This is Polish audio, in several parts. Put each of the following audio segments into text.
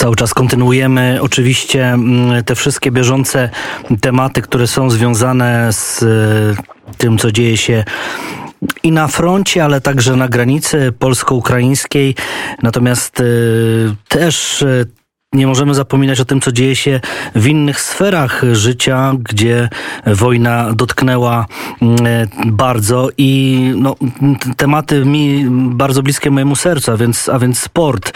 Cały czas kontynuujemy oczywiście mm, te wszystkie bieżące tematy, które są związane z e, tym, co dzieje się i na froncie, ale także na granicy polsko-ukraińskiej. Natomiast e, też e, nie możemy zapominać o tym, co dzieje się w innych sferach życia, gdzie wojna dotknęła bardzo i no, tematy mi bardzo bliskie mojemu sercu, a więc, a więc sport.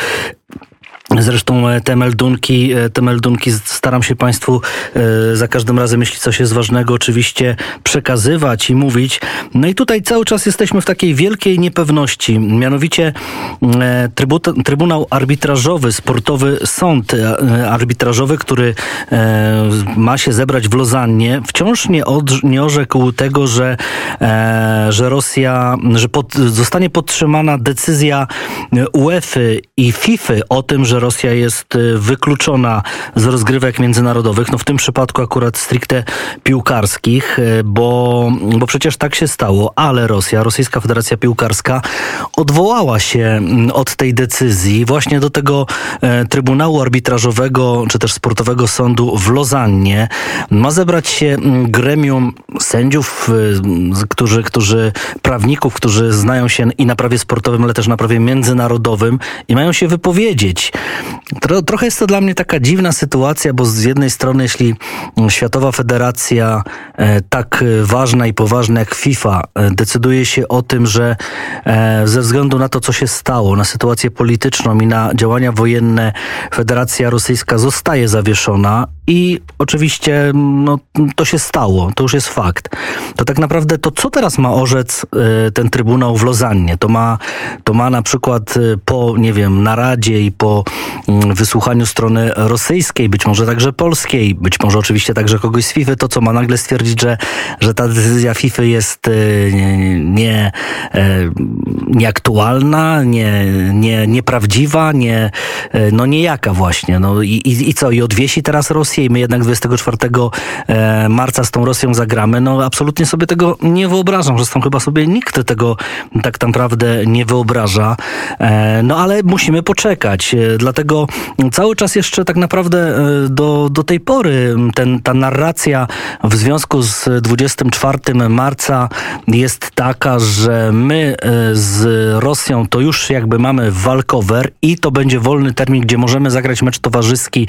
Zresztą e, te meldunki, e, te meldunki staram się Państwu e, za każdym razem, jeśli coś jest ważnego, oczywiście przekazywać i mówić. No i tutaj cały czas jesteśmy w takiej wielkiej niepewności. Mianowicie Trybunał Arbitrażowy, Sportowy Sąd Arbitrażowy, który ma się zebrać w Lozannie, wciąż nie, od, nie orzekł tego, że, że Rosja, że pod, zostanie podtrzymana decyzja UEFA i FIFA o tym, że Rosja jest y, wykluczona z rozgrywek międzynarodowych, no w tym przypadku akurat stricte piłkarskich, y, bo, bo przecież tak się stało, ale Rosja, Rosyjska Federacja Piłkarska odwołała się mm, od tej decyzji właśnie do tego e, Trybunału Arbitrażowego, czy też Sportowego Sądu w Lozannie. Ma zebrać się mm, gremium sędziów, y, którzy, którzy prawników, którzy znają się i na prawie sportowym, ale też na prawie międzynarodowym i mają się wypowiedzieć. Tro, trochę jest to dla mnie taka dziwna sytuacja, bo z jednej strony, jeśli Światowa Federacja e, tak ważna i poważna jak FIFA e, decyduje się o tym, że e, ze względu na to, co się stało, na sytuację polityczną i na działania wojenne, Federacja Rosyjska zostaje zawieszona i oczywiście no, to się stało, to już jest fakt. To tak naprawdę to, co teraz ma orzec ten Trybunał w Lozannie? To ma, to ma na przykład po, nie wiem, naradzie i po Mm, wysłuchaniu strony rosyjskiej, być może także polskiej, być może oczywiście także kogoś z FIFA, to co ma nagle stwierdzić, że, że ta decyzja FIFA jest y, nie, nie, e, nieaktualna, nie, nie, nieprawdziwa, nie, e, no niejaka właśnie. No i, i, i co? I odwiesi teraz Rosję i my jednak 24 e, marca z tą Rosją zagramy. No absolutnie sobie tego nie wyobrażam. Zresztą chyba sobie nikt tego tak naprawdę nie wyobraża. No ale musimy poczekać. Dlatego cały czas jeszcze tak naprawdę e, do, do tej pory ten, ta narracja w związku z 24 marca jest taka, że my e, z Rosją to już jakby mamy walkover i to będzie wolny termin, gdzie możemy zagrać mecz towarzyski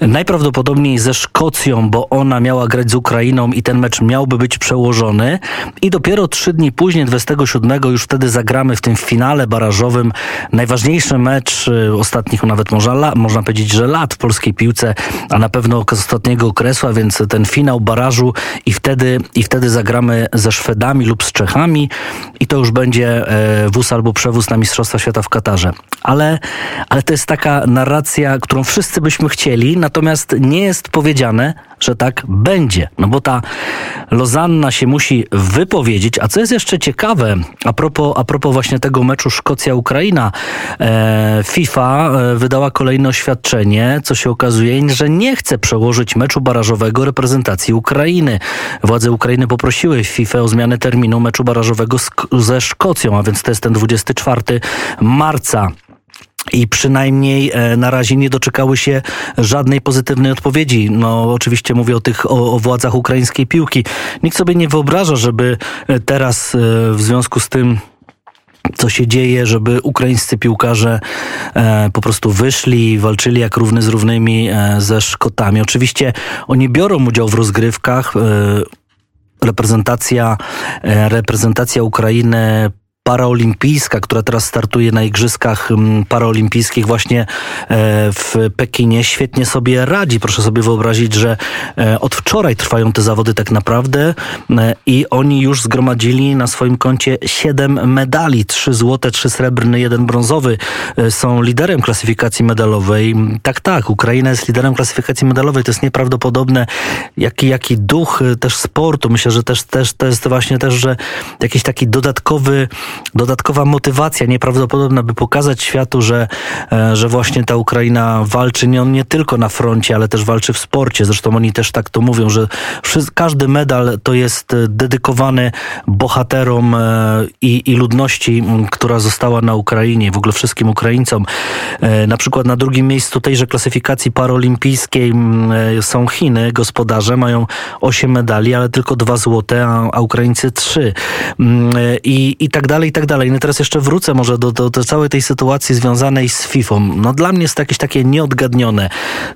najprawdopodobniej ze Szkocją, bo ona miała grać z Ukrainą i ten mecz miałby być przełożony. I dopiero trzy dni później, 27 już wtedy zagramy w tym finale barażowym. Najważniejszy mecz e, ostatnich nawet może la, można powiedzieć, że lat w polskiej piłce, a na pewno ostatniego okresu, a więc ten finał barażu i wtedy, i wtedy zagramy ze Szwedami lub z Czechami. I to już będzie e, wóz albo przewóz na Mistrzostwa Świata w Katarze. Ale, ale to jest taka narracja, którą wszyscy byśmy chcieli, natomiast nie jest powiedziane, że tak będzie. No bo ta Lozanna się musi wypowiedzieć, a co jest jeszcze ciekawe, a propos, a propos właśnie tego meczu Szkocja-Ukraina, e, FIFA e, wydała kolejne oświadczenie, co się okazuje, że nie chce przełożyć meczu barażowego reprezentacji Ukrainy. Władze Ukrainy poprosiły FIFA o zmianę terminu meczu barażowego ze Szkocją, a więc to jest ten 24 marca i przynajmniej e, na razie nie doczekały się żadnej pozytywnej odpowiedzi. No oczywiście mówię o tych, o, o, władzach ukraińskiej piłki. Nikt sobie nie wyobraża, żeby e, teraz e, w związku z tym co się dzieje, żeby ukraińscy piłkarze e, po prostu wyszli, walczyli jak równy z równymi e, ze Szkotami. Oczywiście oni biorą udział w rozgrywkach. E, reprezentacja, reprezentacja Ukrainy paraolimpijska, która teraz startuje na Igrzyskach mm, Paraolimpijskich właśnie e, w Pekinie, świetnie sobie radzi. Proszę sobie wyobrazić, że e, od wczoraj trwają te zawody tak naprawdę e, i oni już zgromadzili na swoim koncie siedem medali. Trzy złote, trzy srebrne, jeden brązowy. Są liderem klasyfikacji medalowej. Tak, tak, Ukraina jest liderem klasyfikacji medalowej. To jest nieprawdopodobne, jaki, jaki duch też sportu. Myślę, że też, też to jest właśnie też, że jakiś taki dodatkowy dodatkowa motywacja nieprawdopodobna, by pokazać światu, że, e, że właśnie ta Ukraina walczy nie, nie tylko na froncie, ale też walczy w sporcie. Zresztą oni też tak to mówią, że każdy medal to jest dedykowany bohaterom i, i ludności, która została na Ukrainie, w ogóle wszystkim Ukraińcom. Na przykład na drugim miejscu tejże klasyfikacji paraolimpijskiej są Chiny, gospodarze, mają 8 medali, ale tylko dwa złote, a, Ukraińcy trzy. I, I tak dalej, i tak dalej. No teraz jeszcze wrócę może do, do, do całej tej sytuacji związanej z FIFA. No dla mnie jest to jakieś takie nieodgadnione.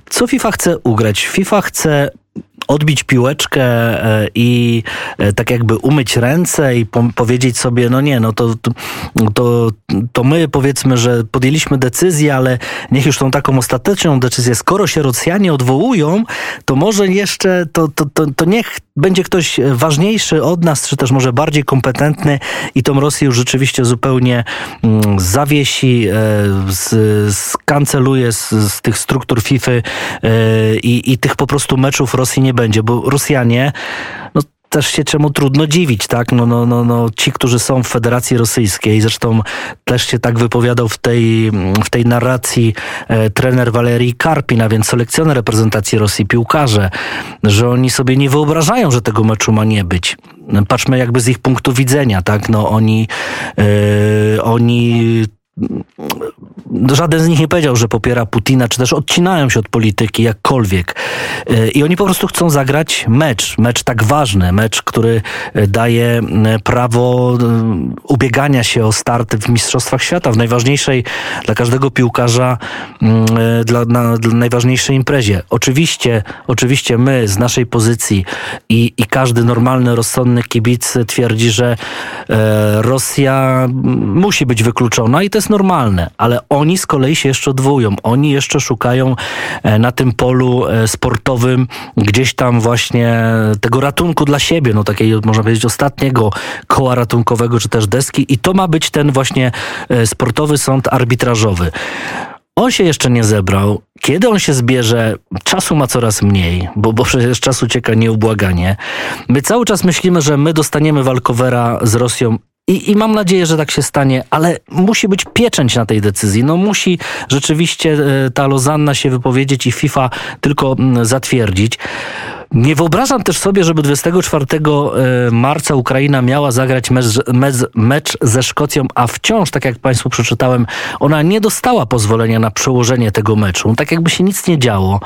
Co FIFA chce ugrać? FIFA chce odbić piłeczkę e, i e, tak jakby umyć ręce i po powiedzieć sobie, no nie, no to, to, to my powiedzmy, że podjęliśmy decyzję, ale niech już tą taką ostateczną decyzję, skoro się Rosjanie odwołują, to może jeszcze, to, to, to, to niech będzie ktoś ważniejszy od nas, czy też może bardziej kompetentny? I tą Rosję już rzeczywiście zupełnie mm, zawiesi, e, skanceluje z, z tych struktur FIFA i, i tych po prostu meczów Rosji nie będzie, bo Rosjanie no, też się czemu trudno dziwić, tak? No, no, no, no, ci, którzy są w Federacji Rosyjskiej, zresztą też się tak wypowiadał w tej, w tej narracji e, trener Walerii Karpin, a więc selekcjoner reprezentacji Rosji, piłkarze, że oni sobie nie wyobrażają, że tego meczu ma nie być. Patrzmy jakby z ich punktu widzenia, tak? No oni, e, oni żaden z nich nie powiedział, że popiera Putina, czy też odcinają się od polityki jakkolwiek. E, I oni po prostu chcą zagrać mecz, mecz tak ważny, mecz, który e, daje prawo e, ubiegania się o start w Mistrzostwach Świata, w najważniejszej dla każdego piłkarza, dla, na, dla najważniejszej imprezie. Oczywiście, oczywiście my z naszej pozycji i, i każdy normalny, rozsądny kibic twierdzi, że Rosja musi być wykluczona i to jest normalne, ale oni z kolei się jeszcze odwołują. Oni jeszcze szukają e, na tym polu e, sportowym gdzieś tam właśnie tego ratunku dla siebie, no takiego można powiedzieć ostatniego koła ratunkowego, czy też deski i to ma być ten właśnie e, sportowy sąd arbitrażowy. On się jeszcze nie zebrał. Kiedy on się zbierze, czasu ma coraz mniej, bo, bo przecież czas ucieka nieubłaganie. My cały czas myślimy, że my dostaniemy walkowera z Rosją i, I mam nadzieję, że tak się stanie, ale musi być pieczęć na tej decyzji. No musi rzeczywiście e, ta Lozanna się wypowiedzieć i FIFA tylko mm, zatwierdzić. Nie wyobrażam też sobie, żeby 24 e, marca Ukraina miała zagrać mecz, mecz, ze Szkocją, a wciąż, tak jak Państwu przeczytałem, ona nie dostała pozwolenia na przełożenie tego meczu. Tak jakby się nic nie działo.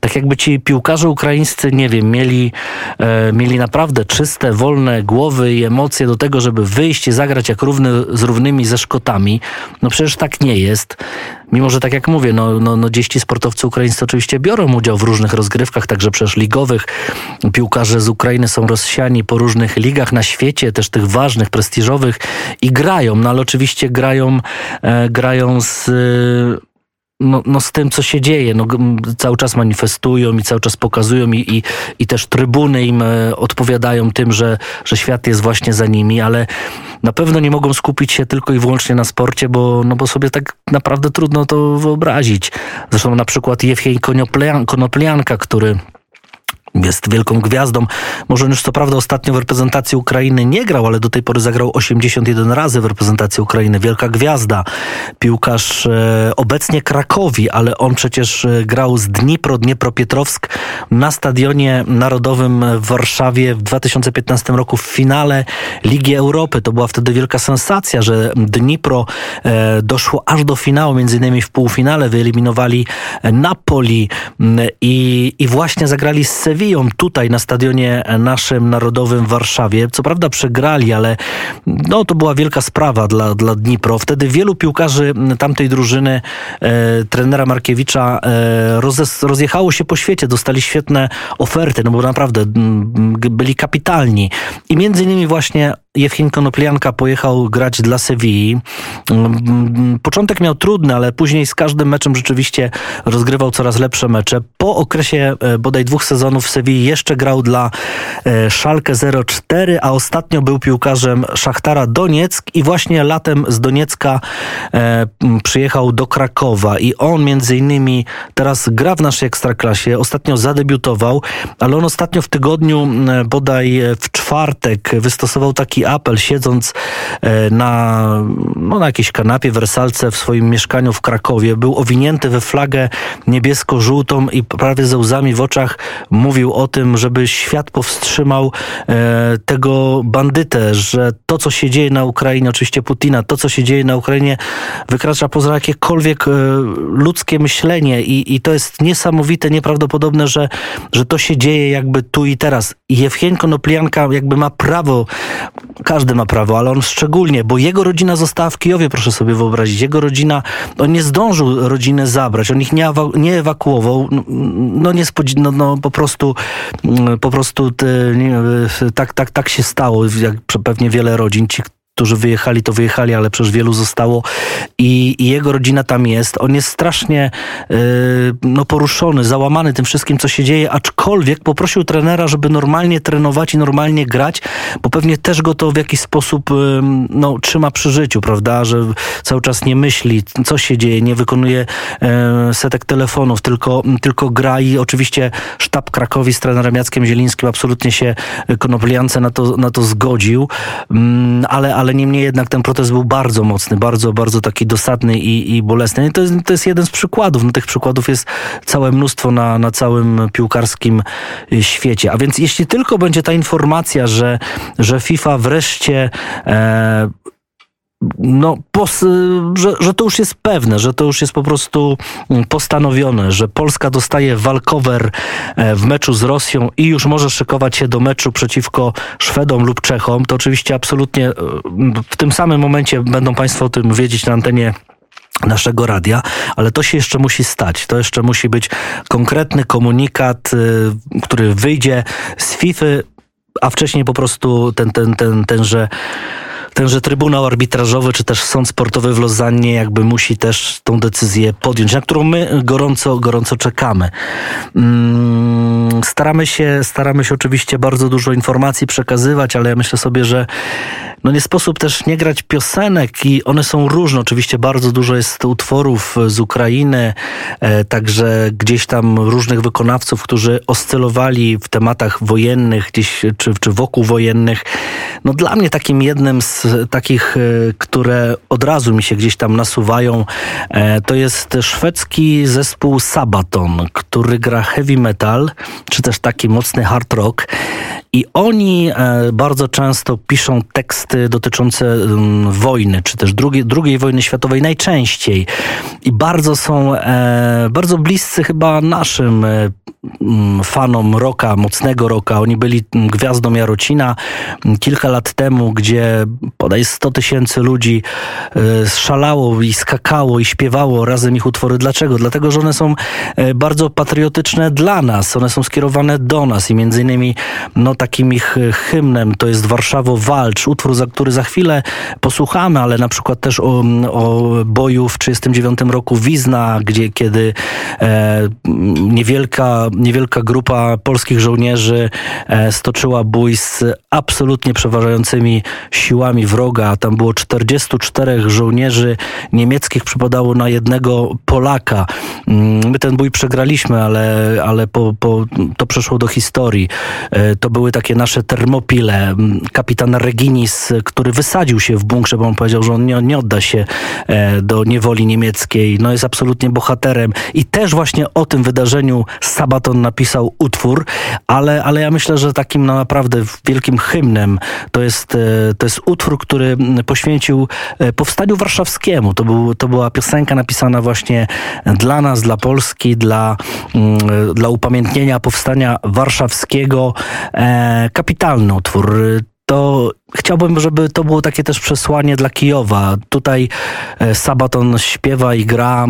Tak jakby ci piłkarze ukraińscy, nie wiem, mieli, e, mieli naprawdę czyste, wolne głowy i emocje do tego, żeby wyjść i zagrać jak równy z równymi ze Szkotami. No przecież tak nie jest. Mimo, że tak jak mówię, no, no, no gdzieś ci sportowcy ukraińscy oczywiście biorą udział w różnych rozgrywkach, także przecież ligowych. Piłkarze z Ukrainy są rozsiani po różnych ligach na świecie, też tych ważnych, prestiżowych i grają, no ale oczywiście grają, e, grają z no, no z tym, co się dzieje. No, cały czas manifestują i cały czas pokazują i, i, i też trybuny im e, odpowiadają tym, że, że świat jest właśnie za nimi, ale na pewno nie mogą skupić się tylko i wyłącznie na sporcie, bo, no bo sobie tak naprawdę trudno to wyobrazić. Zresztą na przykład Jewcheń Konoplianka, który jest wielką gwiazdą. Może już co prawda ostatnio w reprezentacji Ukrainy nie grał, ale do tej pory zagrał 81 razy w reprezentacji Ukrainy. Wielka gwiazda. Piłkarz e, obecnie Krakowi, ale on przecież e, grał z Dnipro, Dniepropietrowsk na Stadionie Narodowym w Warszawie w 2015 roku w finale Ligi Europy. To była wtedy wielka sensacja, że Dnipro e, doszło aż do finału, między innymi w półfinale wyeliminowali Napoli i, i właśnie zagrali z Sewillą Sewillą tutaj na stadionie naszym narodowym w Warszawie. Co prawda przegrali, ale no, to była wielka sprawa dla, dla Dnipro. Wtedy wielu piłkarzy tamtej drużyny e, trenera Markiewicza e, roz, rozjechało się po świecie, dostali świetne oferty, no bo naprawdę byli kapitalni. I między innymi właśnie Jewchin Konoplianka pojechał grać dla Sewilli. Początek miał trudny, ale później z każdym meczem rzeczywiście rozgrywał coraz lepsze mecze. Po okresie e, bodaj dwóch sezonów Sewilli, jeszcze grał dla e, Szalkę 04, a ostatnio był piłkarzem Szachtara Donieck i właśnie latem z Doniecka e, przyjechał do Krakowa i on między innymi teraz gra w naszej Ekstraklasie, ostatnio zadebiutował, ale on ostatnio w tygodniu, bodaj w czwartek, wystosował taki apel, siedząc na, no, na jakiejś kanapie, wersalce w swoim mieszkaniu w Krakowie. Był owinięty we flagę niebiesko-żółtą i prawie ze łzami w oczach mówił o tym, żeby świat powstrzymał e, tego bandytę, że to, co się dzieje na Ukrainie, oczywiście Putina, to, co się dzieje na Ukrainie, wykracza poza jakiekolwiek e, ludzkie myślenie i, i to jest niesamowite, nieprawdopodobne, że, że to się dzieje jakby tu i teraz. Jewcheń Konoplianka jakby ma prawo, każdy ma prawo, ale on szczególnie, bo jego rodzina została w Kijowie, proszę sobie wyobrazić. Jego rodzina, on nie zdążył rodzinę zabrać, on ich nie, nie ewakuował, no, no, no po prostu, po prostu te, nie, tak, tak, tak się stało, jak pewnie wiele rodzin, ci, którzy wyjechali, to wyjechali, ale przecież wielu zostało. I, i jego rodzina tam jest. On jest strasznie yy, no, poruszony, załamany tym wszystkim, co się dzieje, aczkolwiek poprosił trenera, żeby normalnie trenować i normalnie grać, bo pewnie też go to w jakiś sposób yy, no, trzyma przy życiu, prawda, że cały czas nie myśli, co się dzieje, nie wykonuje yy, setek telefonów, tylko, tylko gra i oczywiście sztab Krakowi z trenerem Jackiem Zielińskim absolutnie się Konopliance na to, na to zgodził, mm, ale, ale ale niemniej jednak ten protest był bardzo mocny, bardzo, bardzo taki dosadny i, i bolesny. I to, jest, to jest jeden z przykładów. No, tych przykładów jest całe mnóstwo na, na całym piłkarskim y, świecie. A więc jeśli tylko będzie ta informacja, że, że FIFA wreszcie e, no, pos, że, że to już jest pewne, że to już jest po prostu mm, postanowione, że Polska dostaje walkover e, w meczu z Rosją i już może szykować się do meczu przeciwko Szwedom lub Czechom, to oczywiście absolutnie e, w tym samym momencie będą Państwo o tym wiedzieć na antenie naszego radia, ale to się jeszcze musi stać. To jeszcze musi być konkretny komunikat, e, który wyjdzie z FIFA, a wcześniej po prostu ten, ten, ten, tenże tenże Trybunał Arbitrażowy czy też Sąd Sportowy w Lozannie jakby musi też tą decyzję podjąć, na którą my gorąco, gorąco czekamy. Mm, staramy się, staramy się oczywiście bardzo dużo informacji przekazywać, ale ja myślę sobie, że no nie sposób też nie grać piosenek i one są różne. Oczywiście bardzo dużo jest utworów z Ukrainy, e, także gdzieś tam różnych wykonawców, którzy oscylowali w tematach wojennych gdzieś, czy, czy wokół wojennych. No dla mnie takim jednym z takich, e, które od razu mi się gdzieś tam nasuwają, e, to jest szwedzki zespół Sabaton, który gra heavy metal, czy też taki mocny hard rock. I oni e, bardzo często piszą teksty dotyczące mm, wojny, czy też drugiej, drugiej wojny światowej najczęściej. I bardzo są, bardzo bliscy chyba naszym mm, fanom roka, mocnego roka. Oni byli gwiazdą Jarocina kilka lat temu, gdzie bodaj 100 tysięcy ludzi e, szalało i skakało i śpiewało razem ich utwory. Dlaczego? Dlatego, że one są e, bardzo patriotyczne dla nas. One są skierowane do nas i między innymi no, takim ich hymnem to jest Warszawo Walcz, utwór, za który za chwilę posłuchamy, ale na przykład też o, o boju w 1939 roku Wizna, gdzie kiedy e, niewielka, niewielka grupa polskich żołnierzy e, stoczyła bój z absolutnie przeważającymi siłami wroga. Tam było 44 żołnierzy niemieckich, przypadało na jednego Polaka. Mm, my ten bój przegraliśmy, ale, ale po, po, to przeszło do historii. E, to były takie nasze termopile. Mm, kapitan Reginis, który wysadził się w bunkrze, bo on powiedział, że on nie, nie odda się e, do niewoli niemieckiej. No jest absolutnie bohaterem. I też właśnie o tym wydarzeniu Sabaton napisał utwór, ale, ale ja myślę, że takim no, naprawdę wielkim hymnem to jest, e, to jest utwór, który poświęcił e, powstaniu warszawskiemu. To, był, to była piosenka napisana właśnie dla nas, dla Polski, dla, mm, dla upamiętnienia powstania warszawskiego. E, kapitalny utwór to chciałbym, żeby to było takie też przesłanie dla Kijowa. Tutaj e, Sabaton śpiewa i gra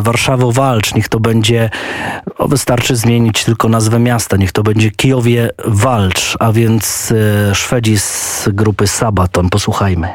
Warszawo Walcz. Niech to będzie, wystarczy zmienić tylko nazwę miasta. Niech to będzie Kijowie Walcz, a więc Szwedzi z grupy Sabaton. Posłuchajmy.